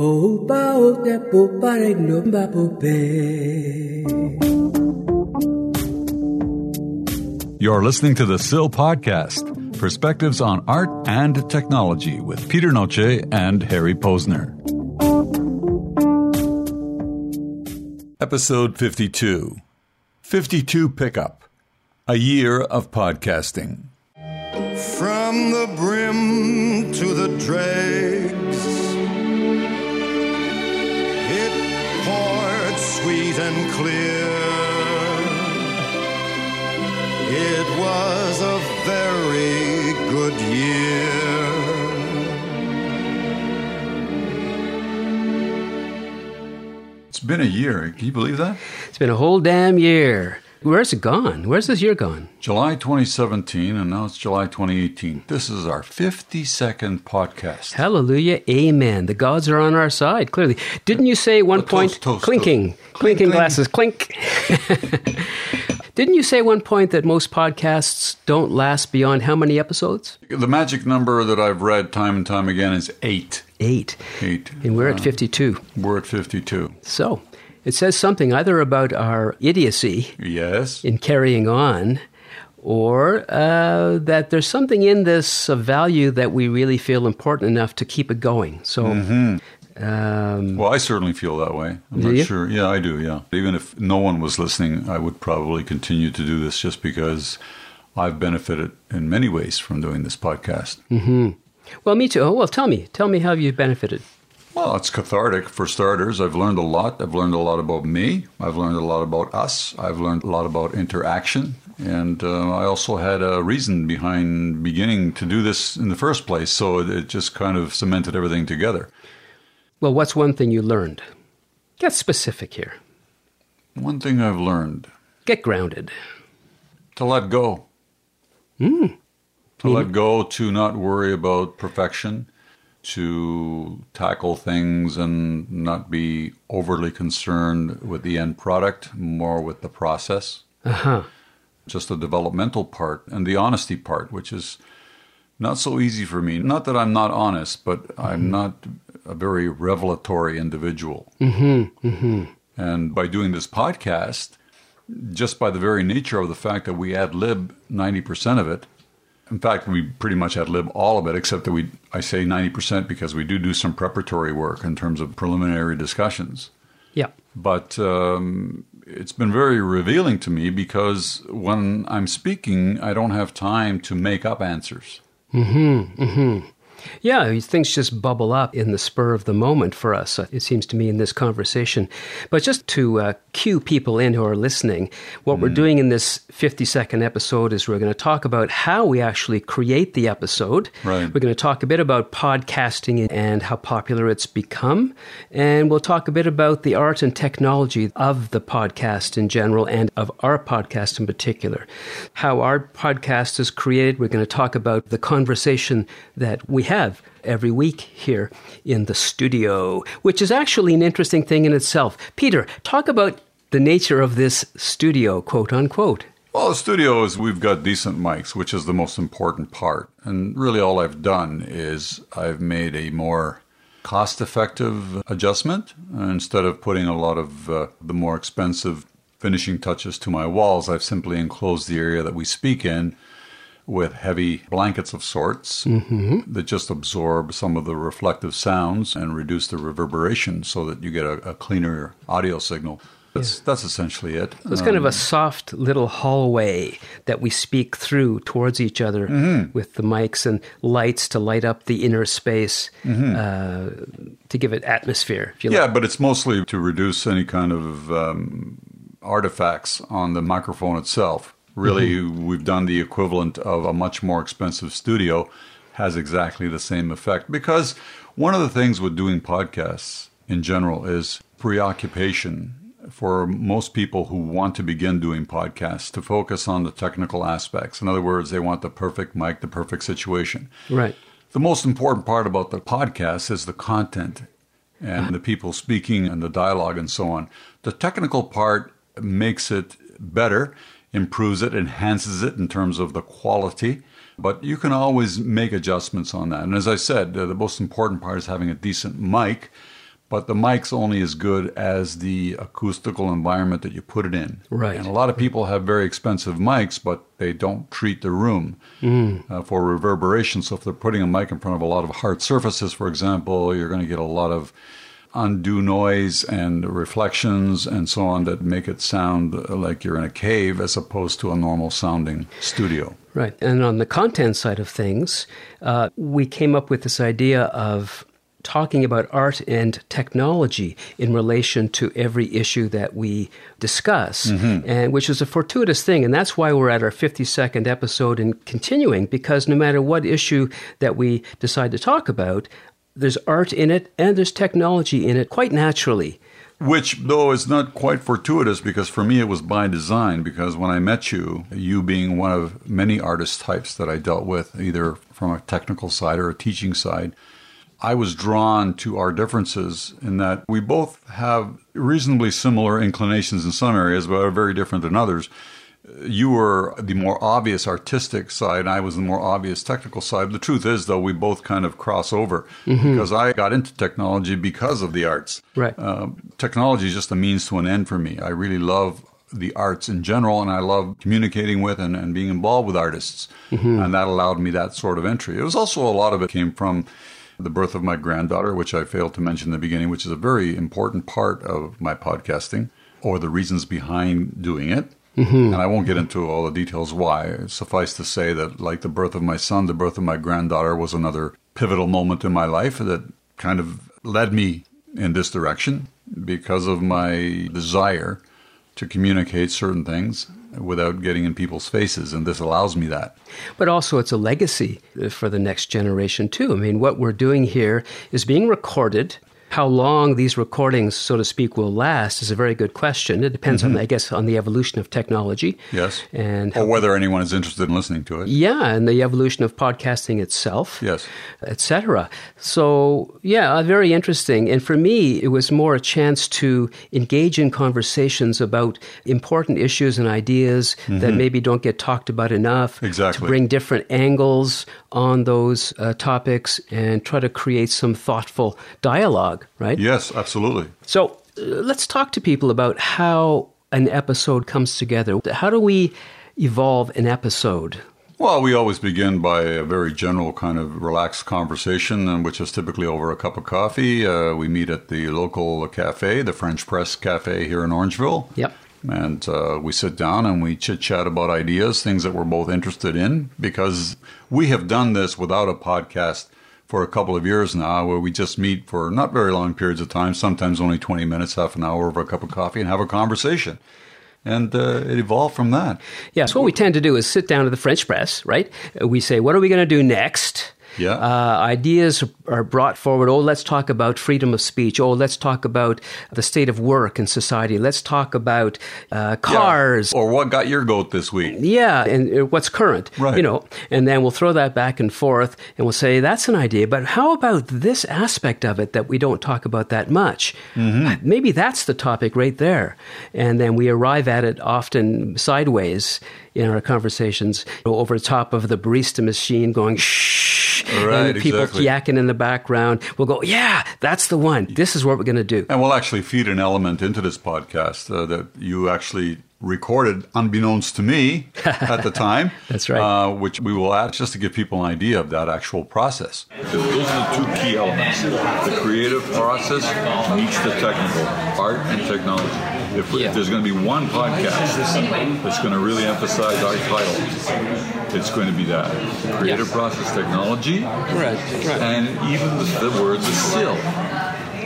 Opa o te popare no pope. You're listening to the Sill Podcast Perspectives on Art and Technology with Peter Noce and Harry Posner. Episode 52 52 Pickup A Year of Podcasting. From the brim to the dregs, was a very good year. It's been a year. Can you believe that? It's been a whole damn year. Where's it gone? Where's this year gone? July 2017, and now it's July 2018. This is our 52nd podcast. Hallelujah, amen. The gods are on our side, clearly. Didn't you say at one toast, point, toast, clinking, toast. clinking Clink, glasses, clink. Didn't you say at one point that most podcasts don't last beyond how many episodes? The magic number that I've read time and time again is eight. Eight. Eight. And we're at 52. We're at 52. So it says something either about our idiocy Yes. in carrying on or uh, that there's something in this of value that we really feel important enough to keep it going. So, um, Well, I certainly feel that way. I'm not you? sure. Yeah, I do. Yeah. Even if no one was listening, I would probably continue to do this just because I've benefited in many ways from doing this podcast. well, me too. Oh, well, tell me. Tell me how you've benefited. Well, it's cathartic for starters. I've learned a lot. I've learned a lot about me. I've learned a lot about us. I've learned a lot about interaction. And uh, I also had a reason behind beginning to do this in the first place. So it just kind of cemented everything together. Well, what's one thing you learned? Get specific here. One thing I've learned Get grounded. to let go. To let go, to not worry about perfection, to tackle things and not be overly concerned with the end product, more with the process. Uh huh. Just the developmental part and the honesty part, which is not so easy for me. Not that I'm not honest, but I'm not a very revelatory individual. Mm-hmm, mm-hmm. And by doing this podcast, just by the very nature of the fact that we ad lib 90% of it, in fact, we pretty much ad lib all of it, except that we, I say 90% because we do do some preparatory work in terms of preliminary discussions. Yeah. But um, it's been very revealing to me because when I'm speaking, I don't have time to make up answers. Mm-hmm, Yeah, things just bubble up in the spur of the moment for us, uh, it seems to me, in this conversation. But just to uh, cue people in who are listening, what we're doing in this 50 second episode is we're going to talk about how we actually create the episode. Right. We're going to talk a bit about podcasting and how popular it's become. And we'll talk a bit about the art and technology of the podcast in general and of our podcast in particular. How our podcast is created. We're going to talk about the conversation that we have every week here in the studio, which is actually an interesting thing in itself. Peter, talk about the nature of this studio, quote unquote. Well, the studio is we've got decent mics, which is the most important part. And really, all I've done is I've made a more cost effective adjustment. Instead of putting a lot of uh, the more expensive finishing touches to my walls, I've simply enclosed the area that we speak in with heavy blankets of sorts that just absorb some of the reflective sounds and reduce the reverberation so that you get a, a cleaner audio signal. That's, that's essentially it. It's kind of a soft little hallway that we speak through towards each other with the mics and lights to light up the inner space uh, to give it atmosphere, if you Yeah, like. but it's mostly to reduce any kind of um, artifacts on the microphone itself. Really, mm-hmm. we've done the equivalent of a much more expensive studio, has exactly the same effect. Because one of the things with doing podcasts in general is preoccupation for most people who want to begin doing podcasts to focus on the technical aspects. In other words, they want the perfect mic, the perfect situation. Right. The most important part about the podcast is the content and the people speaking and the dialogue and so on. The technical part makes it better, improves it, enhances it in terms of the quality. But you can always make adjustments on that. And as I said, the most important part is having a decent mic. but the mic's only as good as the acoustical environment that you put it in. Right. And a lot of people have very expensive mics, but they don't treat the room uh, for reverberation. So if they're putting a mic in front of a lot of hard surfaces, for example, you're going to get a lot of undue noise and reflections and so on that make it sound like you're in a cave as opposed to a normal sounding studio. Right. And on the content side of things, uh, we came up with this idea of talking about art and technology in relation to every issue that we discuss, and which is a fortuitous thing. And that's why we're at our 52nd episode and continuing, because no matter what issue that we decide to talk about, there's art in it and there's technology in it quite naturally. Which, though, is not quite fortuitous because for me it was by design. Because when I met you, you being one of many artist types that I dealt with, either from a technical side or a teaching side, I was drawn to our differences in that we both have reasonably similar inclinations in some areas, but are very different than others. You were the more obvious artistic side, and I was the more obvious technical side. The truth is, though, we both kind of cross over because I got into technology because of the arts. Right. Um, technology is just a means to an end for me. I really love the arts in general, and I love communicating with and, and being involved with artists. And that allowed me that sort of entry. It was also a lot of it came from the birth of my granddaughter, which I failed to mention in the beginning, which is a very important part of my podcasting or the reasons behind doing it. Mm-hmm. And I won't get into all the details why. Suffice to say that, like the birth of my son, the birth of my granddaughter was another pivotal moment in my life that kind of led me in this direction because of my desire to communicate certain things without getting in people's faces. And this allows me that. But also, it's a legacy for the next generation, too. I mean, what we're doing here is being recorded. How long these recordings, so to speak, will last is a very good question. It depends on, I guess, on the evolution of technology. Yes. And Or whether anyone is interested in listening to it. yeah, and the evolution of podcasting itself. Yes. etc. So, yeah, uh, very interesting. And for me, it was more a chance to engage in conversations about important issues and ideas that maybe don't get talked about enough. Mm-hmm. Exactly. To bring different angles on those uh, topics and try to create some thoughtful dialogue, right? Yes, absolutely. So uh, let's talk to people about how an episode comes together. How do we evolve an episode? Well, we always begin by a very general kind of relaxed conversation, which is typically over a cup of coffee. Uh, we meet at the local cafe, the French Press Cafe here in Orangeville. Yep. And uh, we sit down and we chit chat about ideas, things that we're both interested in, because we have done this without a podcast for a couple of years now, where we just meet for not very long periods of time, sometimes only 20 minutes, half an hour over a cup of coffee, and have a conversation. And uh, it evolved from that. Yeah, so what we tend to do is sit down to the French press, right? We say, what are we going to do next? Yeah. Uh, ideas are brought forward. Oh, let's talk about freedom of speech. Oh, let's talk about the state of work in society. Let's talk about uh, cars. Or what got your goat this week? Yeah, and uh, what's current, Right. you know, and then we'll throw that back and forth, and we'll say that's an idea. But how about this aspect of it that we don't talk about that much? Mm-hmm. Maybe that's the topic right there, and then we arrive at it often sideways in our conversations, over the top of the barista machine, going shh, Right, and people exactly. yakking in the background. We'll go, yeah, that's the one. This is what we're going to do. And we'll actually feed an element into this podcast uh, that you actually recorded, unbeknownst to me at the time. That's right. Uh, which we will add just to give people an idea of that actual process. Those are the two key elements. The creative process meets the technical, art and technology. If, Yeah. if there's going to be one podcast that's going to really emphasize our title, it's going to be that. Creative Yes. process, technology, Right, right. and even the, the word, the still.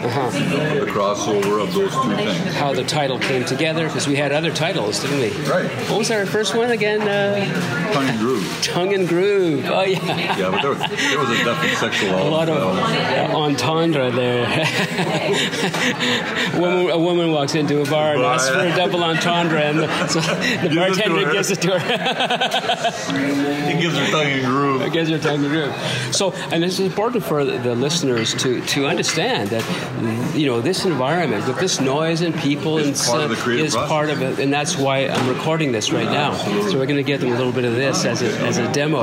Uh-huh. The crossover of those two things. How the title came together, because we had other titles, didn't we? Right. What was our first one again? Uh, Tongue and groove. Tongue and Groove. Oh, yeah. Yeah, but there was, there was a definite sexual A lot of uh, entendre there. a, woman, a woman walks into a bar and asks for a double entendre, and the, so the it bartender her. gives it to her. It gives her tongue and groove. gives her tongue and groove. So, and it's important for the listeners to, to understand that you know, this environment with this noise and people Is and part of the stuff is process. part of it, and that's why I'm recording this right now. So we're going to give them a little bit of this as a, as a demo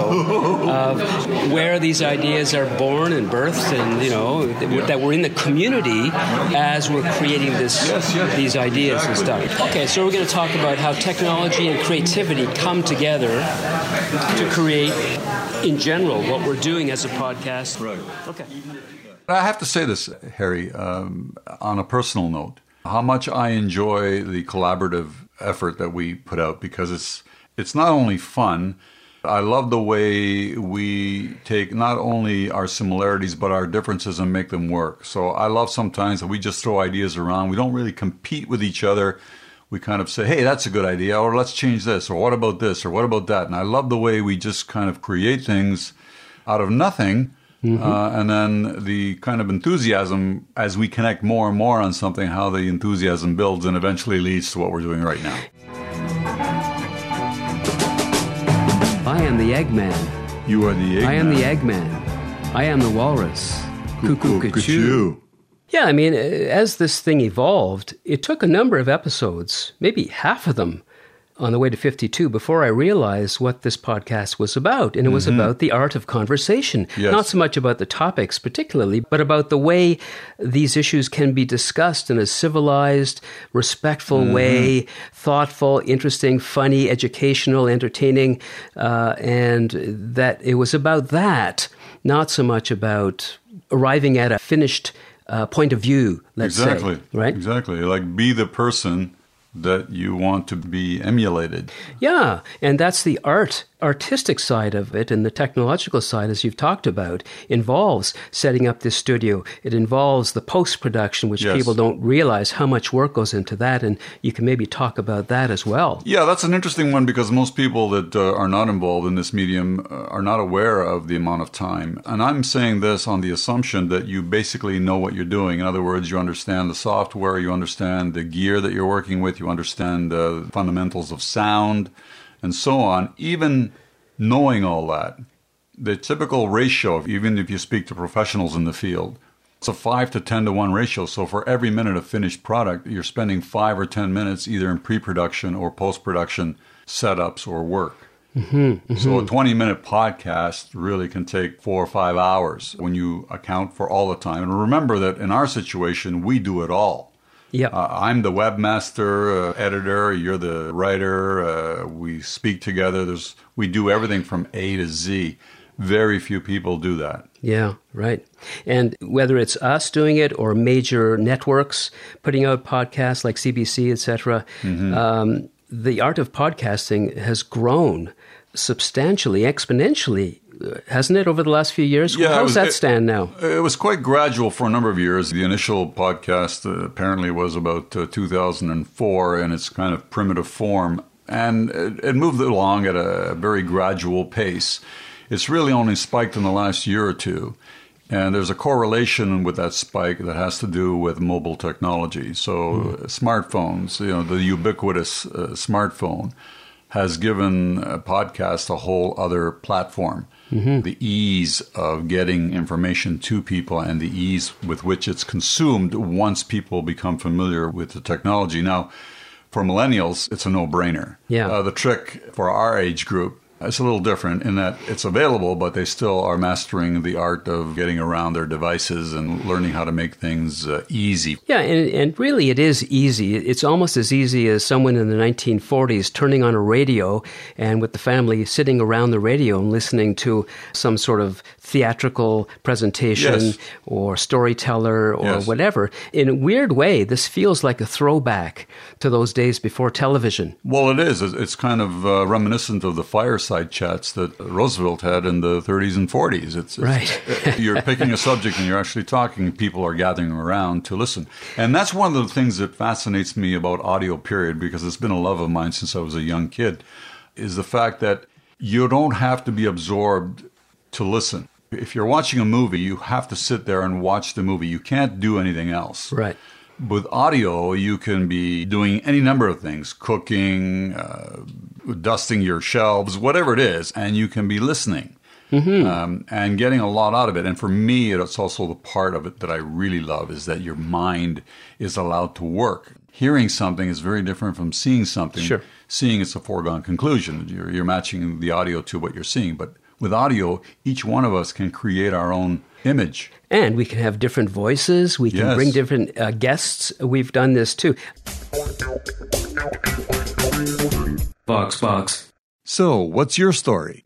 of where these ideas are born and birthed, and you know that- that we're in the community as we're creating this Yes, yes. these ideas and stuff. Okay, so we're going to talk about how technology and creativity come together to create, in general, what we're doing as a podcast. Right. Okay. I have to say this, Harry, um, on a personal note, how much I enjoy the collaborative effort that we put out because it's it's not only fun. I love the way we take not only our similarities but our differences and make them work. So I love sometimes that we just throw ideas around. We don't really compete with each other. We kind of say, "Hey, that's a good idea," or "Let's change this," or "What about this?" or "What about that?" And I love the way we just kind of create things out of nothing. Uh, and then the kind of enthusiasm as we connect more and more on something, how the enthusiasm builds and eventually leads to what we're doing right now. I am the Eggman. You are the Eggman. I am the Eggman. I am the Walrus. Cuckoo, cuckoo. Cuckoo. Yeah, I mean, uh, as this thing evolved, it took a number of episodes, maybe half of them, on the way to 52 before I realized what this podcast was about. And it was about the art of conversation. Yes. Not so much about the topics particularly, but about the way these issues can be discussed in a civilized, respectful way, thoughtful, interesting, funny, educational, entertaining. Uh, and that it was about that, not so much about arriving at a finished uh, point of view, let's Exactly. say. Right? Exactly. Like be the person that you want to be emulated. Yeah, and that's the art, artistic side of it, and the technological side, as you've talked about, involves setting up this studio. It involves the post production, which Yes. people don't realize how much work goes into that, and you can maybe talk about that as well. Yeah, that's an interesting one because most people that uh, are not involved in this medium uh, are not aware of the amount of time. And I'm saying this on the assumption that you basically know what you're doing. In other words, you understand the software, you understand the gear that you're working with, you understand the fundamentals of sound, and so on. Even knowing all that, the typical ratio, even if you speak to professionals in the field, it's a 5 to 10 to 1 ratio. So for every minute of finished product, you're spending 5 or 10 minutes either in pre production or post production setups or work. Mm-hmm, so mm-hmm. a 20 minute podcast really can take four or five hours when you account for all the time. And remember that in our situation, we do it all. Yeah. Uh, I'm the webmaster, uh, editor. You're the writer. Uh, we speak together. There's we do everything from A to Z. Very few people do that. Yeah, right. And whether it's us doing it or major networks putting out podcasts like CBC, etc., Mm-hmm. um, the art of podcasting has grown substantially, exponentially, hasn't it, over the last few years? Yeah, it How was- does that it- stand now? It was quite gradual for a number of years. The initial podcast uh, apparently was about uh, 2004 in its kind of primitive form, and it, it moved along at a very gradual pace. It's really only spiked in the last year or two. And there's a correlation with that spike that has to do with mobile technology. So, uh, smartphones, you know, the ubiquitous uh, smartphone has given a podcast a whole other platform. The ease of getting information to people and the ease with which it's consumed once people become familiar with the technology. Now, for millennials, it's a no brainer. Yeah. Uh, the trick for our age group is a little different in that it's available, but they still are mastering the art of getting around their devices and learning how to make things uh, easy. Yeah, and, and really it is easy. It's almost as easy as someone in the 1940s turning on a radio and with the family sitting around the radio and listening to some sort of theatrical presentation Yes. or storyteller or Yes. whatever. In a weird way, this feels like a throwback to those days before television. Well, it is. It's it's kind of uh, reminiscent of the fireside chats that Roosevelt had in the 30s and 40s. It's, it's Right. Uh, you're picking a subject and you're actually talking. People are gathering around to listen, and that's one of the things that fascinates me about audio. Period, because it's been a love of mine since I was a young kid, is the fact that you don't have to be absorbed to listen. If you're watching a movie, you have to sit there and watch the movie. You can't do anything else. Right. With audio, you can be doing any number of things cooking, uh, dusting your shelves, whatever it is, and you can be listening. um, and getting a lot out of it. And for me, it's also the part of it that I really love is that your mind is allowed to work. Hearing something is very different from seeing something. Sure. Seeing is a foregone conclusion. You're, you're matching the audio to what you're seeing. But with audio, each one of us can create our own image. And we can have different voices. We can Yes. bring different uh, guests. We've done this too. Vox, box. So, what's your story?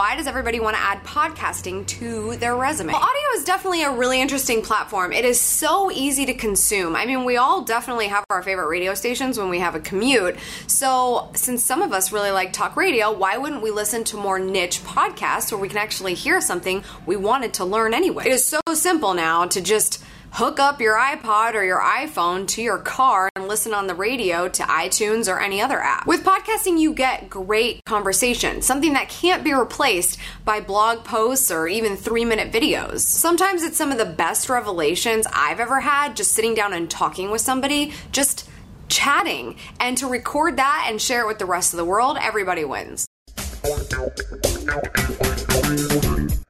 Why does everybody want to add podcasting to their resume? Well, audio is definitely a really interesting platform. It is so easy to consume. I mean, we all definitely have our favorite radio stations when we have a commute. So, since some of us really like talk radio, why wouldn't we listen to more niche podcasts where we can actually hear something we wanted to learn anyway? It is so simple now to just hook up your iPod or your iPhone to your car and listen on the radio to iTunes or any other app. With podcasting, you get great conversation, something that can't be replaced by blog posts or even three minute videos. Sometimes it's some of the best revelations I've ever had just sitting down and talking with somebody, just chatting. And to record that and share it with the rest of the world, everybody wins.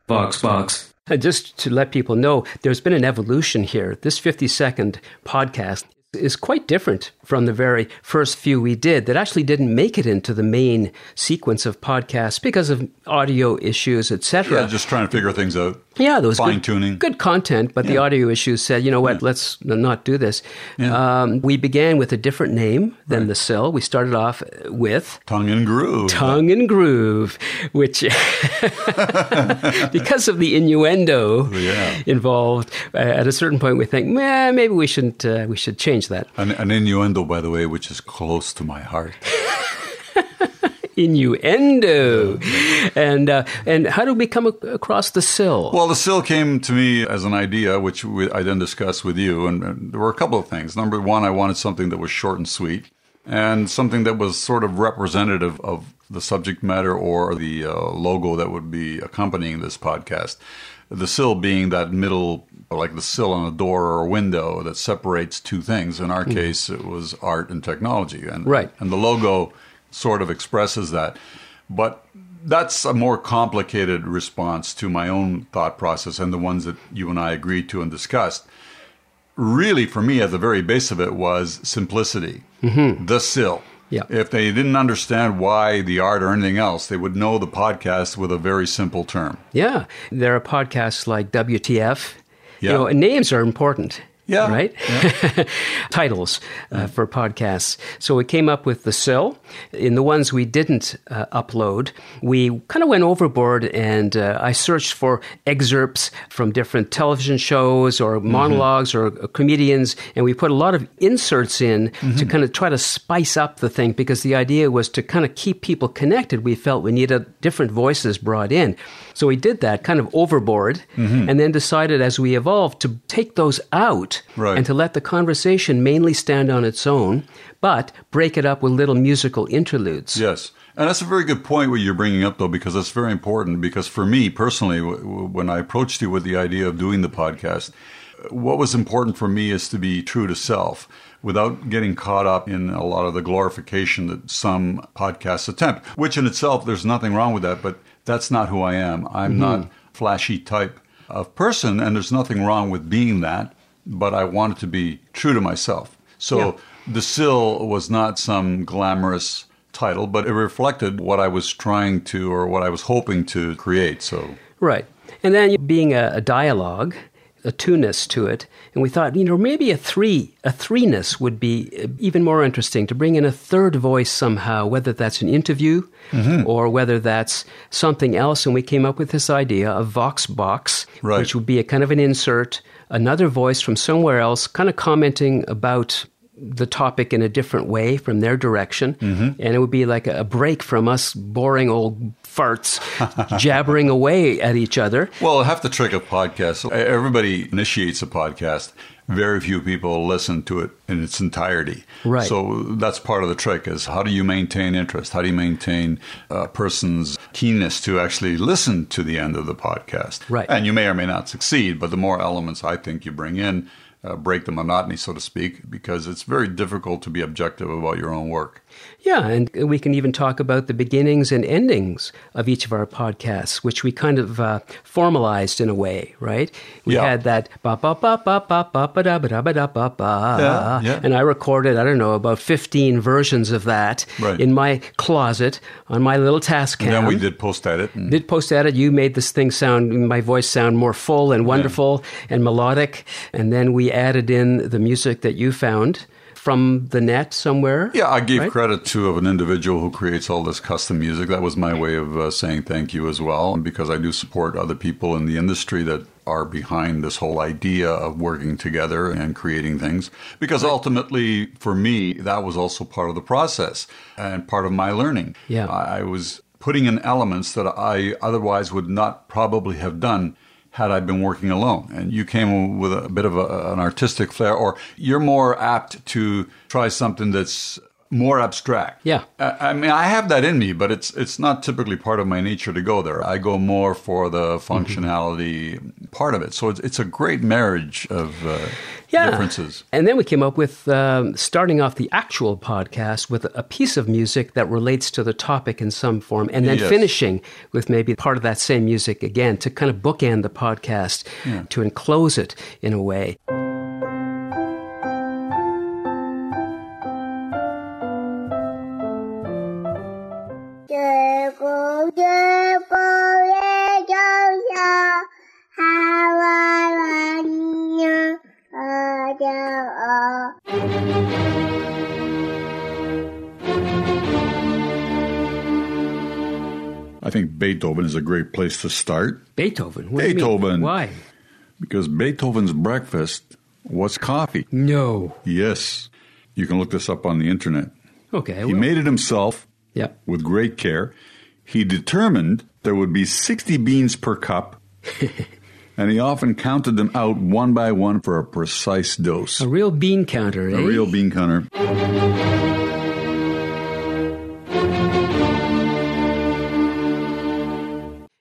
Vox, box. Just to let people know, there's been an evolution here. This 50 second podcast is quite different from the very first few we did that actually didn't make it into the main sequence of podcasts because of audio issues, etc. Yeah, just trying to figure things out. Yeah, there was fine good, tuning. good content, but the audio issues said, you know what, let's not do this. Yeah. Um, we began with a different name than the Sill. We started off with Tongue and groove. Tongue and Groove, which, because of the innuendo Yeah. involved, uh, at a certain point we think, Meh, maybe we shouldn't, uh, we should change that. An, an innuendo, by the way, which is close to my heart. Innuendo, and uh, and how did we come across the Sill? Well, the sill came to me as an idea, which we, I then discussed with you, and, and there were a couple of things. Number one, I wanted something that was short and sweet, and something that was sort of representative of the subject matter or the uh, logo that would be accompanying this podcast. The sill being that middle, like the sill on a door or a window that separates two things. In our case, it was art and technology, and Right. and the logo sort of expresses that. But that's a more complicated response to my own thought process and the ones that you and I agreed to and discussed. Really, for me, at the very base of it was simplicity. Mm-hmm. The sill. Yeah. If they didn't understand why the art or anything else, they would know the podcast with a very simple term. Yeah, there are podcasts like WTF. Yeah. You know, names are important. Yeah, Right? Titles uh, for podcasts. So we came up with the Sill. In the ones we didn't uh, upload, we kind of went overboard and uh, I searched for excerpts from different television shows or monologues or uh, comedians, and we put a lot of inserts in to kind of try to spice up the thing because the idea was to kind of keep people connected. We felt we needed different voices brought in. So we did that kind of overboard mm-hmm. and then decided as we evolved to take those out Right. and to let the conversation mainly stand on its own, but break it up with little musical interludes. Yes. And that's a very good point what you're bringing up, though, because that's very important. Because for me personally, w- w- when I approached you with the idea of doing the podcast, what was important for me is to be true to self without getting caught up in a lot of the glorification that some podcasts attempt, which in itself, there's nothing wrong with that, but that's not who I am. I'm not mm-hmm. flashy type of person, and there's nothing wrong with being that, but I wanted to be true to myself. So Yeah. the Sill was not some glamorous title, but it reflected what I was trying to or what I was hoping to create. So Right. And then being a, a dialogue, a two-ness to it, and we thought, you know, maybe a three, a three-ness would be uh, even more interesting to bring in a third voice somehow, whether that's an interview or whether that's something else. And we came up with this idea of Vox Box, Right. which would be a kind of an insert, another voice from somewhere else, kind of commenting about the topic in a different way from their direction. Mm-hmm. And it would be like a break from us boring old farts jabbering away at each other. Well, half the trick of podcasts, everybody initiates a podcast. Very few people listen to it in its entirety. Right. So that's part of the trick is how do you maintain interest? How do you maintain a person's keenness to actually listen to the end of the podcast? Right. And you may or may not succeed, but the more elements I think you bring in, Uh, break the monotony, so to speak, because it's very difficult to be objective about your own work. Yeah, and we can even talk about the beginnings and endings of each of our podcasts, which we kind of uh, formalized in a way, right? We Yeah. had that ba ba ba ba ba ba ba da ba da ba da ba ba, Yeah, yeah. and I recorded I don't know about fifteen versions of that Right. in my closet on my little task And cam. then we did post edit. And did post edit. You made this thing sound, my voice sound more full and wonderful and melodic. And then we added in the music that you found from the net somewhere. Yeah, I gave right? credit to of an individual who creates all this custom music. That was my way of uh, saying thank you as well, because I do support other people in the industry that are behind this whole idea of working together and creating things. Because ultimately, for me, that was also part of the process and part of my learning. Yeah. I was putting in elements that I otherwise would not probably have done had I been working alone. And you came with a bit of a, an artistic flair, or you're more apt to try something that's more abstract. Yeah. I, I mean, I have that in me, but it's it's not typically part of my nature to go there. I go more for the functionality part of it. So it's, it's a great marriage of uh, yeah. differences. And then we came up with um, starting off the actual podcast with a piece of music that relates to the topic in some form, and then Yes. finishing with maybe part of that same music again to kind of bookend the podcast, to enclose it in a way. I think Beethoven is a great place to start. Beethoven? What Beethoven. Why? Because Beethoven's breakfast was coffee. No. Yes. You can look this up on the internet. Okay. He made it himself. Yeah. With great care. He determined there would be 60 beans per cup, and he often counted them out one by one for a precise dose. A real bean counter, eh? A real bean counter.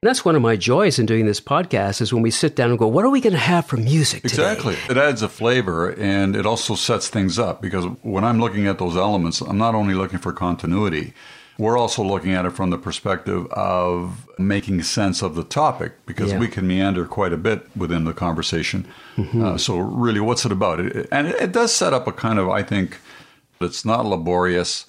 And that's one of my joys in doing this podcast is when we sit down and go, what are we going to have for music today? Exactly. It adds a flavor and it also sets things up because when I'm looking at those elements, I'm not only looking for continuity, we're also looking at it from the perspective of making sense of the topic because Yeah. we can meander quite a bit within the conversation. Mm-hmm. Uh, so, really, what's it about? It, and it, it does set up a kind of, I think, it's not laborious.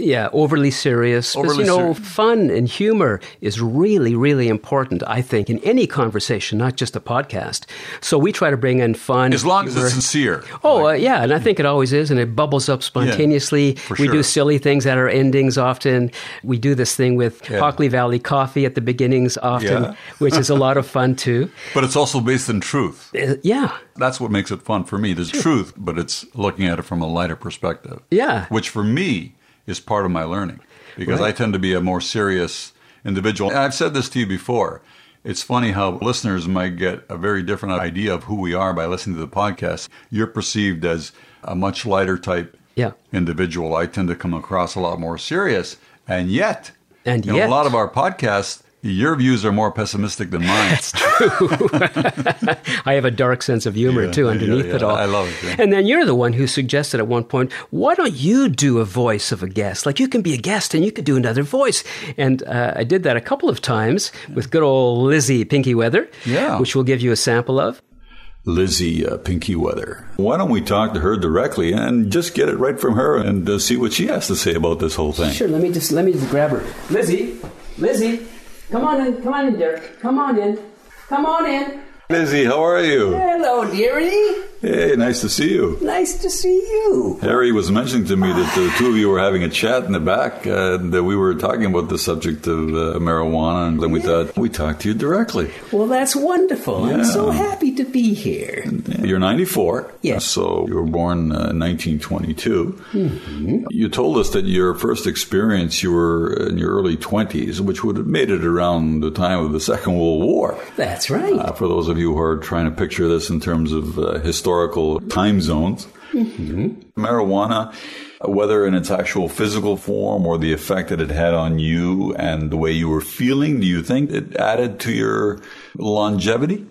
Yeah, overly serious. But, Overly you know, ser- fun and humor is really, really important, I think, in any conversation, not just a podcast. So we try to bring in fun. As long as humor. it's sincere. Oh, uh, yeah, and I think it always is, and it bubbles up spontaneously. for we do silly things at our endings often. We do this thing with Yeah. Hockley Valley Coffee at the beginnings often, Yeah. which is a lot of fun too. But it's also based in truth. Uh, yeah, That's what makes it fun for me. There's truth, but it's looking at it from a lighter perspective. Yeah. Which for me is part of my learning because Right. I tend to be a more serious individual. And I've said this to you before. It's funny how listeners might get a very different idea of who we are by listening to the podcast. You're perceived as a much lighter type Yeah. individual. I tend to come across a lot more serious. And yet, And in yet. a lot of our podcasts, your views are more pessimistic than mine. That's true. I have a dark sense of humor Yeah, too yeah, underneath yeah. it all. I love it, yeah. And then you're the one who suggested at one point, why don't you do a voice of a guest? Like you can be a guest and you could do another voice. And uh, I did that a couple of times with good old Lizzie Pinky Weather, Yeah. which we'll give you a sample of. Lizzie uh, Pinky Weather. Why don't we talk to her directly and just get it right from her and uh, see what she has to say about this whole thing? Sure, let me just let me just grab her. Lizzie, Lizzie, come on in, come on in, dear. Come on in. Come on in. Lizzie, how are you? Hello, dearie. Hey, nice to see you. Nice to see you. Harry was mentioning to me that the two of you were having a chat in the back, uh, that we were talking about the subject of uh, marijuana, and then we thought we talked to you directly. Well, that's wonderful. I'm so happy to be here. You're 94. Yes. So you were born uh, in 1922. Mm-hmm. You told us that your first experience, you were in your early 20s, which would have made it around the time of the Second World War. That's right. Uh, for those of you who are trying to picture this in terms of uh, historical time zones, marijuana, whether in its actual physical form or the effect that it had on you and the way you were feeling, do you think it added to your longevity?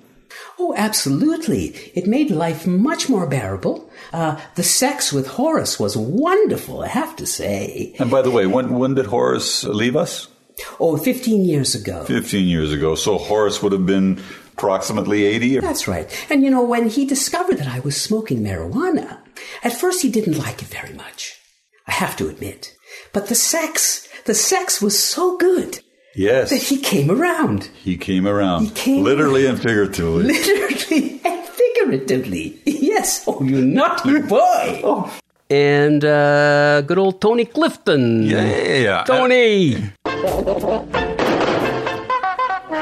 Oh, absolutely. It made life much more bearable. Uh, the sex with Horace was wonderful, I have to say. And by the way, when, when did Horace leave us? Oh, 15 years ago. 15 years ago. So Horace would have been approximately 80? That's right. And you know, when he discovered that I was smoking marijuana, at first he didn't like it very much. I have to admit. But the sex, the sex was so good Yes. that he came around. He came around. He came literally and figuratively. Literally and figuratively. Yes. Oh, you naughty boy. oh. And uh, good old Tony Clifton. Yeah, yeah, yeah. Tony.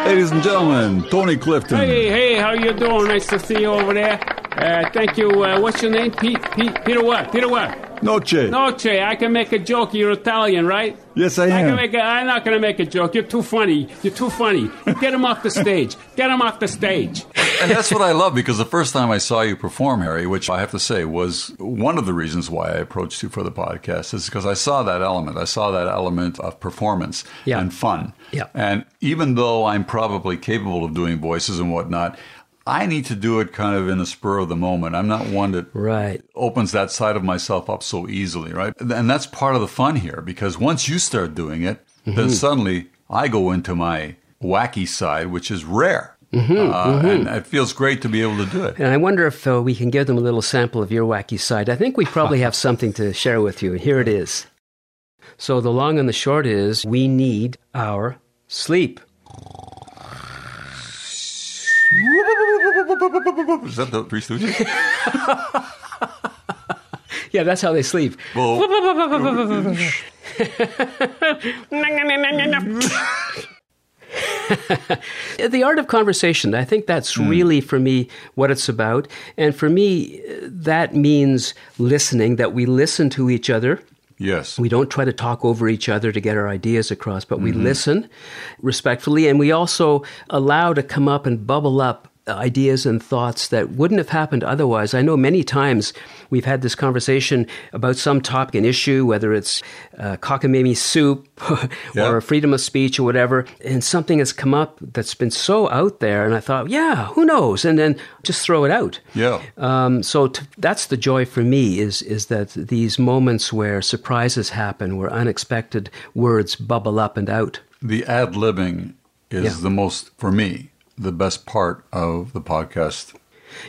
Ladies and gentlemen, Tony Clifton. Hey, hey, how you doing? Nice to see you over there. Uh, thank you. Uh, what's your name? Pete, Pete, Peter what? Peter what? Noche. Noce, I can make a joke. You're Italian, right? Yes, I am I can am. make a, I'm not going to make a joke. You're too funny. You're too funny. Get him off the stage. Get him off the stage. and that's what I love because the first time I saw you perform, Harry, which I have to say was one of the reasons why I approached you for the podcast, is because I saw that element. I saw that element of performance Yeah. and fun. Yeah. And even though I'm probably capable of doing voices and whatnot, I need to do it kind of in the spur of the moment. I'm not one that Right. opens that side of myself up so easily, right? And that's part of the fun here because once you start doing it, then suddenly I go into my wacky side, which is rare. uh, And it feels great to be able to do it. And I wonder if uh, we can give them a little sample of your wacky side. I think we probably have something to share with you. Here it is. So the long and the short is we need our sleep. Is that the Three Stooges? Yeah, that's how they sleep. well, The art of conversation, I think that's really for me what it's about. And for me, uh, that means listening, that we listen to each other. yes. We don't try to talk over each other to get our ideas across, but we listen respectfully and we also allow to come up and bubble up ideas and thoughts that wouldn't have happened otherwise. I know many times we've had this conversation about some topic, an issue, whether it's uh, cockamamie soup Yeah. or freedom of speech or whatever, and something has come up that's been so out there, and I thought, yeah, who knows? And then just throw it out. Yeah. Um, so t- that's the joy for me is is that these moments where surprises happen, where unexpected words bubble up and out. The ad libbing is Yeah. the most, for me, the best part of the podcast.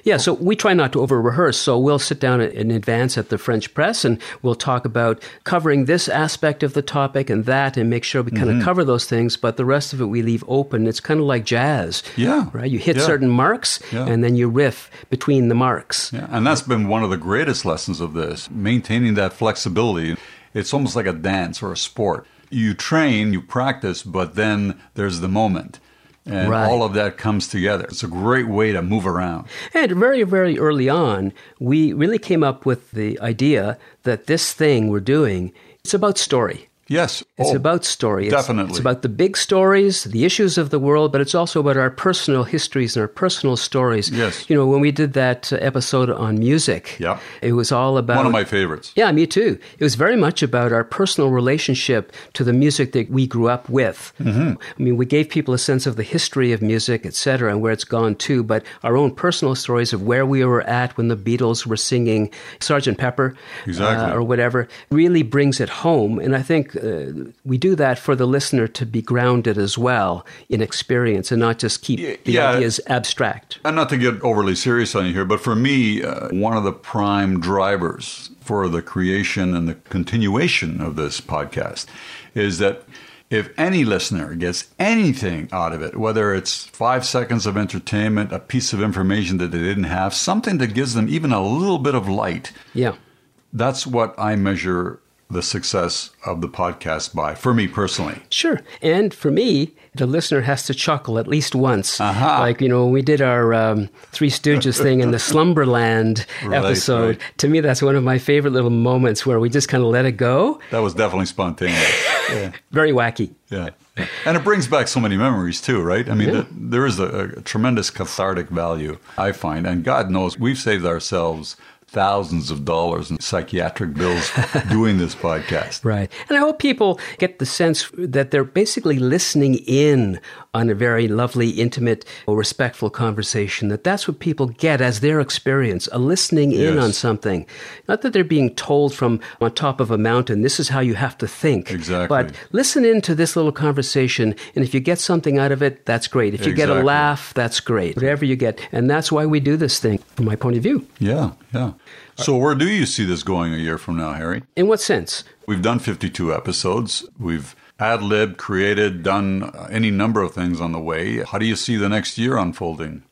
Yeah, so we try not to over rehearse. So we'll sit down in advance at the French press and we'll talk about covering this aspect of the topic and that and make sure we kind of mm-hmm. cover those things. But the rest of it we leave open. It's kind of like jazz. Yeah. Right? You hit Yeah. certain marks Yeah. and then you riff between the marks. Yeah, and that's been one of the greatest lessons of this, maintaining that flexibility. It's almost like a dance or a sport. You train, you practice, but then there's the moment. And Right. all of that comes together. It's a great way to move around. And very, very early on, we really came up with the idea that this thing we're doing, it's about story. Yes. It's Oh, about story. It's, Definitely. It's about the big stories, the issues of the world, but it's also about our personal histories and our personal stories. Yes. You know, when we did that uh, episode on music, Yeah. it was all about One of my favorites. Yeah, me too. It was very much about our personal relationship to the music that we grew up with. Mm-hmm. I mean, we gave people a sense of the history of music, et cetera, and where it's gone to, but our own personal stories of where we were at when the Beatles were singing Sgt. Pepper Exactly. uh, or whatever really brings it home. And I think uh, we do that for the listener to be grounded as well in experience and not just keep the yeah. ideas abstract. And not to get overly serious on you here, but for me, uh, one of the prime drivers for the creation and the continuation of this podcast is that if any listener gets anything out of it, whether it's five seconds of entertainment, a piece of information that they didn't have, something that gives them even a little bit of light, Yeah. that's what I measure the success of the podcast by, for me personally. Sure. And for me, the listener has to chuckle at least once. Aha. Like, you know, when we did our um, Three Stooges thing in the Slumberland Right, episode, right. to me, that's one of my favorite little moments where we just kind of let it go. That was definitely spontaneous. yeah. Very wacky. Yeah. And it brings back so many memories too, right? I mean, th there is a, a tremendous cathartic value, I find. And God knows we've saved ourselves thousands of dollars in psychiatric bills doing this podcast. Right. And I hope people get the sense that they're basically listening in on a very lovely, intimate, respectful conversation, that that's what people get as their experience, a listening in Yes. on something. Not that they're being told from on top of a mountain, this is how you have to think. Exactly. But listen into this little conversation, and if you get something out of it, that's great. If you get a laugh, that's great. Whatever you get. And that's why we do this thing, from my point of view. Yeah, yeah. So where do you see this going a year from now, Harry? In what sense? We've done 52 episodes. We've ad lib, created, done any number of things on the way. How do you see the next year unfolding?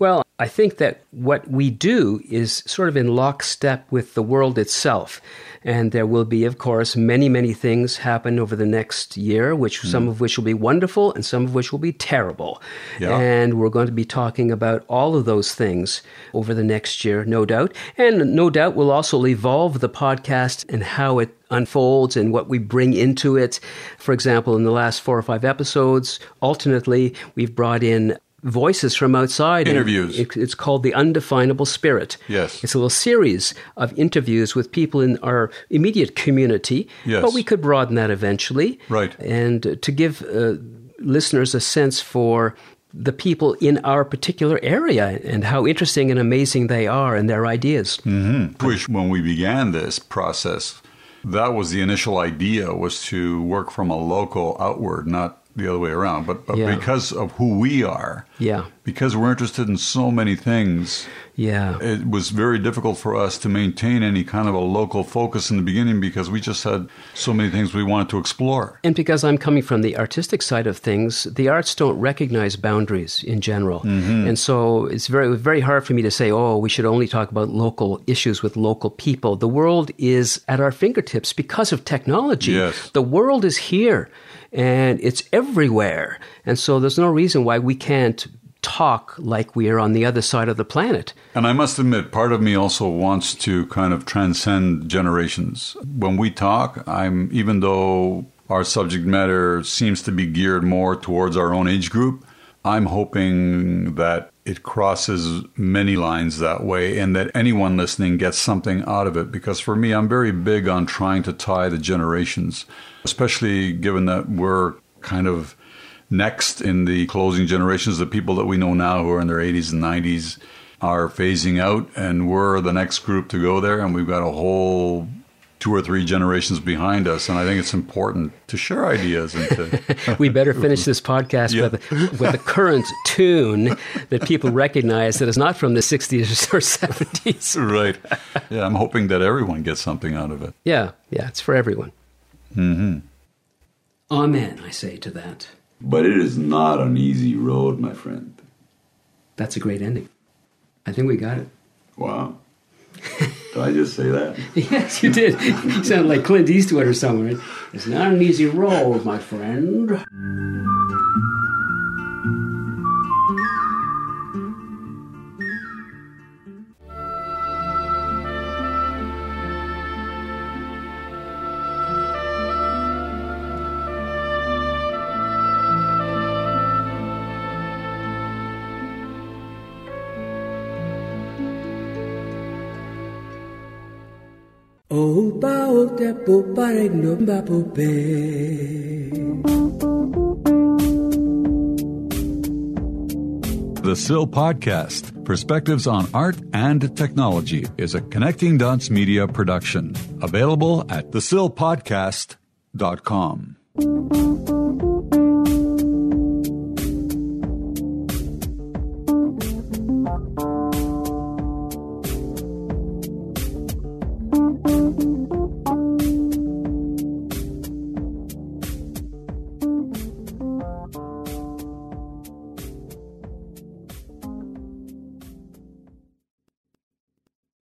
Well, I think that what we do is sort of in lockstep with the world itself. And there will be, of course, many, many things happen over the next year, which hmm. some of which will be wonderful and some of which will be terrible. Yeah. And we're going to be talking about all of those things over the next year, no doubt. And no doubt we'll also evolve the podcast and how it unfolds and what we bring into it. For example, in the last four or five episodes, alternately, we've brought in voices from outside. Interviews. it- it's called The Undefinable Spirit. Yes. It's a little series of interviews with people in our immediate community. Yes. But we could broaden that eventually. Right. And uh, to give uh, listeners a sense for the people in our particular area and how interesting and amazing they are and their ideas. Which, when we began this process, that was the initial idea was to work from a local outward, not the other way around. But, but Yeah. because of who we are, Yeah. because we're interested in so many things, Yeah. it was very difficult for us to maintain any kind of a local focus in the beginning because we just had so many things we wanted to explore. And because I'm coming from the artistic side of things, the arts don't recognize boundaries in general. Mm-hmm. And so it's very very hard for me to say, "Oh, we should only talk about local issues with local people." The world is at our fingertips because of technology. Yes. The world is here and it's everywhere. And so there's no reason why we can't talk like we are on the other side of the planet. And I must admit, part of me also wants to kind of transcend generations. When we talk, I'm even though our subject matter seems to be geared more towards our own age group, I'm hoping that it crosses many lines that way and that anyone listening gets something out of it. Because for me, I'm very big on trying to tie the generations, especially given that we're kind of next in the closing generations. The people that we know now who are in their 80s and 90s are phasing out, and we're the next group to go there, and we've got a whole two or three generations behind us. And I think it's important to share ideas and to. we better finish this podcast Yeah. with, with a current tune that people recognize that is not from the 60s or 70s. right. Yeah, I'm hoping that everyone gets something out of it. Yeah, yeah, it's for everyone. Mm-hmm. Amen, I say to that. But it is not an easy road, my friend. That's a great ending. I think we got it. Wow. Did I just say that? Yes, you did. You sound like Clint Eastwood or someone. It's not an easy road, my friend. The Sill Podcast, Perspectives on Art and Technology, is a Connecting Dots media production. Available at thesilpodcast.com.